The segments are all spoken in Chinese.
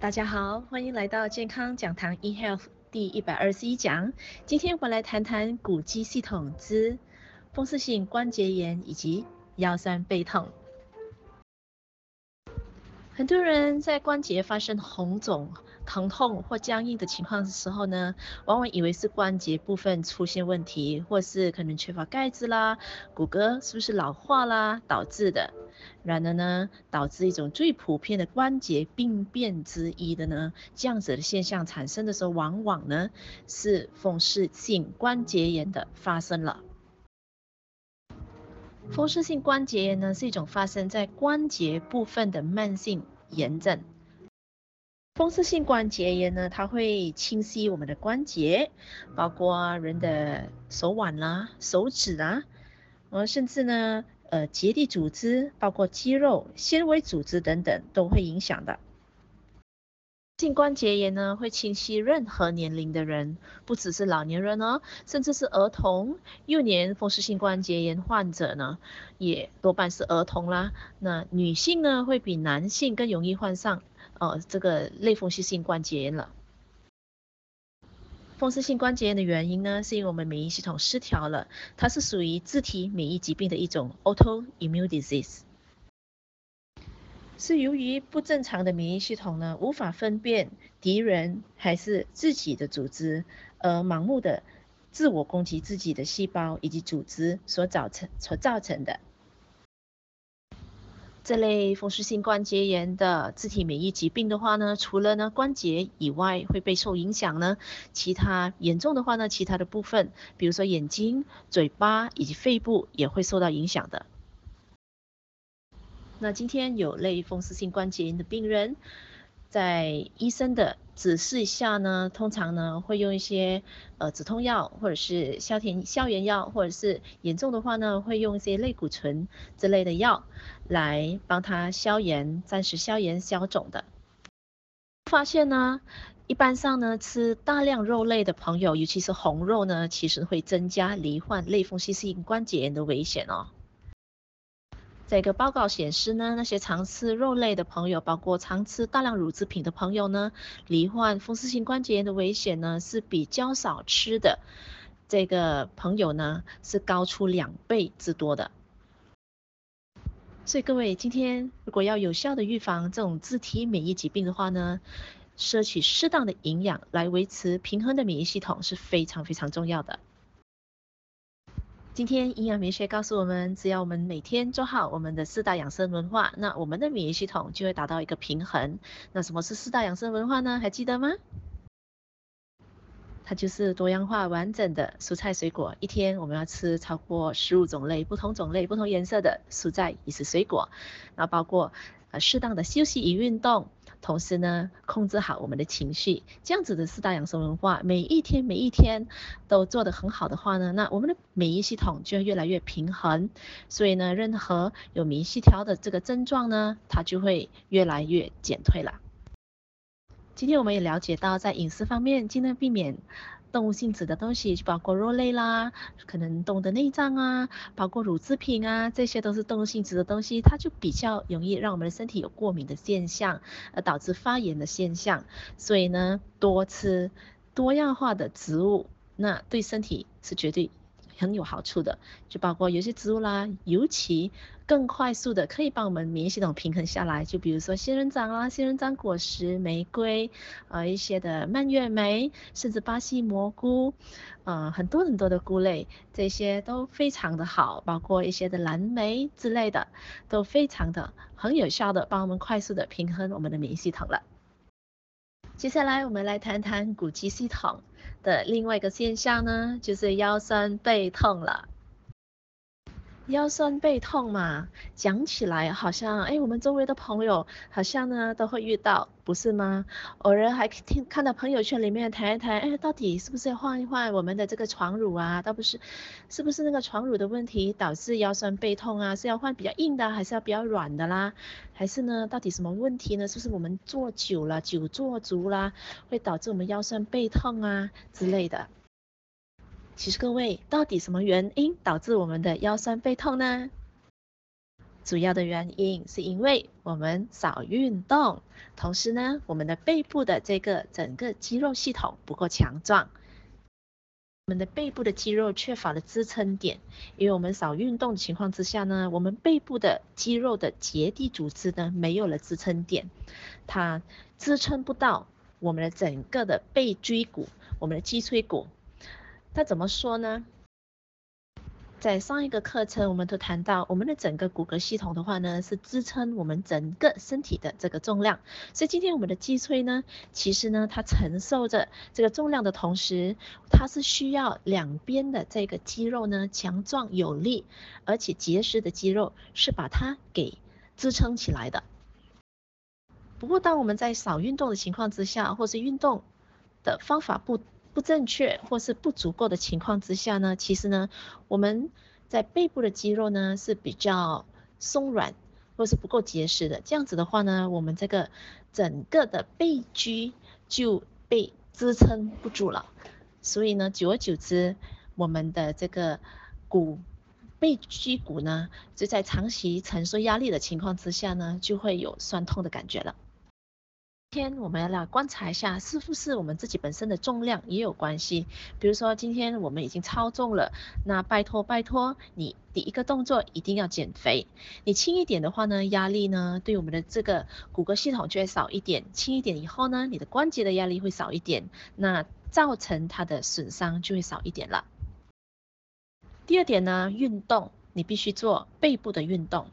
大家好，欢迎来到健康讲堂 eHealth 第一百二十一讲。今天我们来谈谈骨肌系统之风湿性关节炎以及腰酸背痛。很多人在关节发生红肿、疼痛或僵硬的情况的时候呢，往往以为是关节部分出现问题，或是可能缺乏钙质啦、骨骼是不是老化啦导致的。然而呢，导致一种最普遍的关节病变之一的呢，这样子的现象产生的时候，往往呢是风湿性关节炎的发生了。风湿性关节炎呢，是一种发生在关节部分的慢性炎症。风湿性关节炎呢，它会侵袭我们的关节，包括人的手腕啦、手指啊，呃，甚至呢，呃，结缔组织，包括肌肉、纤维组织等等，都会影响的。性关节炎呢，会侵袭任何年龄的人，不只是老年人哦，甚至是儿童、幼年风湿性关节炎患者呢，也多半是儿童啦。那女性呢，会比男性更容易患上呃这个类风湿性关节炎了。风湿性关节炎的原因呢，是因为我们免疫系统失调了，它是属于自体免疫疾病的一种 autoimmune disease。是由于不正常的免疫系统呢，无法分辨敌人还是自己的组织，而盲目的自我攻击自己的细胞以及组织所造成所造成的。这类风湿性关节炎的自体免疫疾病的话呢，除了呢关节以外会被受影响呢，其他严重的话呢，其他的部分，比如说眼睛、嘴巴以及肺部也会受到影响的。那今天有类风湿性关节炎的病人，在医生的指示下呢，通常呢会用一些呃止痛药，或者是消炎消炎药，或者是严重的话呢，会用一些类固醇之类的药来帮他消炎，暂时消炎消肿的。发现呢，一般上呢吃大量肉类的朋友，尤其是红肉呢，其实会增加罹患类风湿性关节炎的危险哦。这个报告显示呢，那些常吃肉类的朋友，包括常吃大量乳制品的朋友呢，罹患风湿性关节炎的危险呢，是比较少吃的这个朋友呢，是高出两倍之多的。所以各位，今天如果要有效的预防这种自体免疫疾病的话呢，摄取适当的营养来维持平衡的免疫系统是非常非常重要的。今天营养美学告诉我们，只要我们每天做好我们的四大养生文化，那我们的免疫系统就会达到一个平衡。那什么是四大养生文化呢？还记得吗？它就是多样化完整的蔬菜水果，一天我们要吃超过十五种类、不同种类、不同颜色的蔬菜以及水果，然后包括呃适当的休息与运动。同时呢，控制好我们的情绪，这样子的四大养生文化，每一天每一天都做得很好的话呢，那我们的免疫系统就会越来越平衡。所以呢，任何有免疫失调的这个症状呢，它就会越来越减退了。今天我们也了解到，在饮食方面尽量避免。动物性质的东西就包括肉类啦，可能动物的内脏啊，包括乳制品啊，这些都是动物性质的东西，它就比较容易让我们的身体有过敏的现象，而导致发炎的现象。所以呢，多吃多样化的植物，那对身体是绝对。很有好处的，就包括有些植物啦，尤其更快速的可以帮我们免疫系统平衡下来，就比如说仙人掌啦、仙人掌果实、玫瑰，呃，一些的蔓越莓，甚至巴西蘑菇，呃，很多很多的菇类，这些都非常的好，包括一些的蓝莓之类的，都非常的很有效的帮我们快速的平衡我们的免疫系统了。接下来我们来谈谈骨肌系统的另外一个现象呢，就是腰酸背痛了。腰酸背痛嘛，讲起来好像，哎，我们周围的朋友好像呢都会遇到，不是吗？偶尔还听看到朋友圈里面谈一谈，哎，到底是不是要换一换我们的这个床褥啊？倒不是，是不是那个床褥的问题导致腰酸背痛啊？是要换比较硬的，还是要比较软的啦？还是呢，到底什么问题呢？是不是我们坐久了，久坐足啦，会导致我们腰酸背痛啊之类的？其实各位，到底什么原因导致我们的腰酸背痛呢？主要的原因是因为我们少运动，同时呢，我们的背部的这个整个肌肉系统不够强壮。我们的背部的肌肉缺乏了支撑点，因为我们少运动情况之下呢，我们背部的肌肉的结缔组织呢没有了支撑点，它支撑不到我们的整个的背椎骨，我们的脊椎骨。它怎么说呢？在上一个课程，我们都谈到，我们的整个骨骼系统的话呢，是支撑我们整个身体的这个重量。所以今天我们的脊椎呢，其实呢，它承受着这个重量的同时，它是需要两边的这个肌肉呢强壮有力，而且结实的肌肉是把它给支撑起来的。不过，当我们在少运动的情况之下，或是运动的方法不不正确或是不足够的情况之下呢，其实呢，我们在背部的肌肉呢是比较松软或是不够结实的。这样子的话呢，我们这个整个的背肌就被支撑不住了。所以呢，久而久之，我们的这个骨背肌骨呢，就在长期承受压力的情况之下呢，就会有酸痛的感觉了。今天我们要来观察一下，是不是我们自己本身的重量也有关系？比如说今天我们已经超重了，那拜托拜托你第一个动作一定要减肥。你轻一点的话呢，压力呢对我们的这个骨骼系统就会少一点。轻一点以后呢，你的关节的压力会少一点，那造成它的损伤就会少一点了。第二点呢，运动你必须做背部的运动。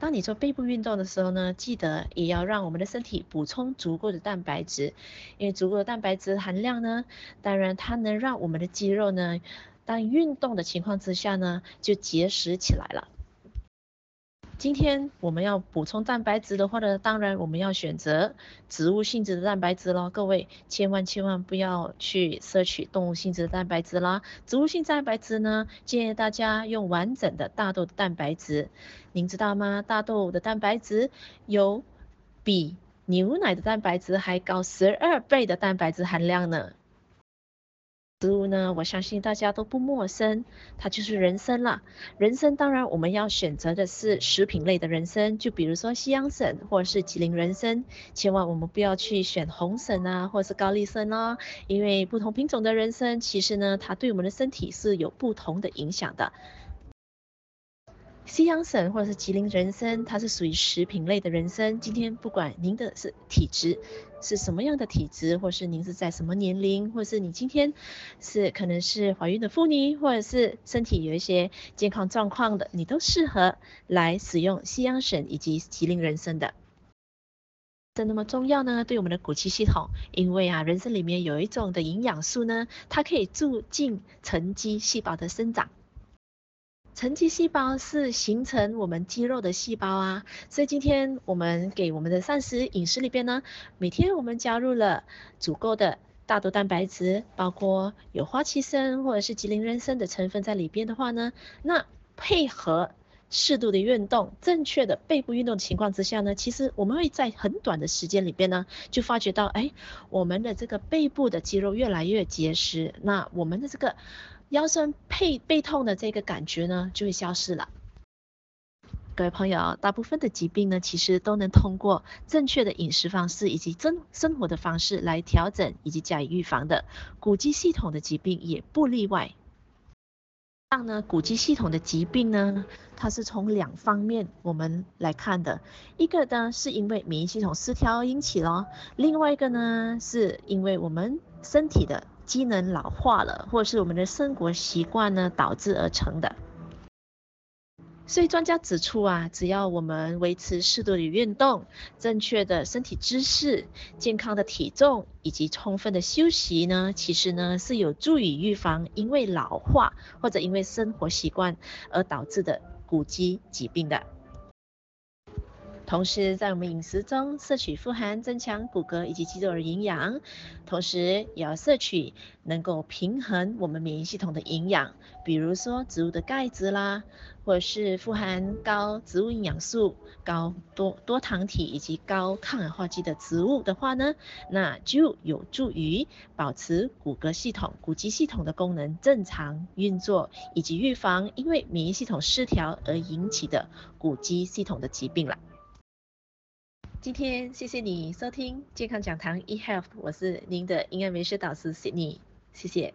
当你做背部运动的时候呢，记得也要让我们的身体补充足够的蛋白质，因为足够的蛋白质含量呢，当然它能让我们的肌肉呢，当运动的情况之下呢，就结实起来了。今天我们要补充蛋白质的话呢，当然我们要选择植物性质的蛋白质咯。各位千万千万不要去摄取动物性质的蛋白质啦。植物性蛋白质呢，建议大家用完整的大豆的蛋白质。您知道吗？大豆的蛋白质有比牛奶的蛋白质还高十二倍的蛋白质含量呢。植物呢，我相信大家都不陌生，它就是人参啦。人参当然我们要选择的是食品类的人参，就比如说西洋参或者是吉林人参，千万我们不要去选红参啊，或者是高丽参哦，因为不同品种的人参其实呢，它对我们的身体是有不同的影响的。西洋参或者是吉林人参，它是属于食品类的人参。今天不管您的是体质是什么样的体质，或是您是在什么年龄，或是你今天是可能是怀孕的妇女，或者是身体有一些健康状况的，你都适合来使用西洋参以及吉林人参的。这那么重要呢？对我们的骨气系统，因为啊，人参里面有一种的营养素呢，它可以促进成肌细胞的生长。成肌细胞是形成我们肌肉的细胞啊，所以今天我们给我们的膳食饮食里边呢，每天我们加入了足够的大豆蛋白质，包括有花旗参或者是吉林人参的成分在里边的话呢，那配合适度的运动，正确的背部运动的情况之下呢，其实我们会在很短的时间里边呢，就发觉到，哎，我们的这个背部的肌肉越来越结实，那我们的这个。腰酸背背痛的这个感觉呢，就会消失了。各位朋友，大部分的疾病呢，其实都能通过正确的饮食方式以及生生活的方式来调整以及加以预防的。骨肌系统的疾病也不例外。这样呢，骨肌系统的疾病呢，它是从两方面我们来看的。一个呢，是因为免疫系统失调引起咯；另外一个呢，是因为我们身体的。机能老化了，或者是我们的生活习惯呢导致而成的。所以专家指出啊，只要我们维持适度的运动、正确的身体姿势、健康的体重以及充分的休息呢，其实呢是有助于预防因为老化或者因为生活习惯而导致的骨肌疾病的。同时在我们饮食中摄取富含增强骨骼以及肌肉的营养，同时也要摄取能够平衡我们免疫系统的营养，比如说植物的钙质啦，或者是富含高植物营养素、高多多糖体以及高抗氧化剂的植物的话呢，那就有助于保持骨骼系统、骨肌系统的功能正常运作，以及预防因为免疫系统失调而引起的骨肌系统的疾病了。今天谢谢你收听健康讲堂 eHealth，我是您的营养美食导师 Sydney，谢谢。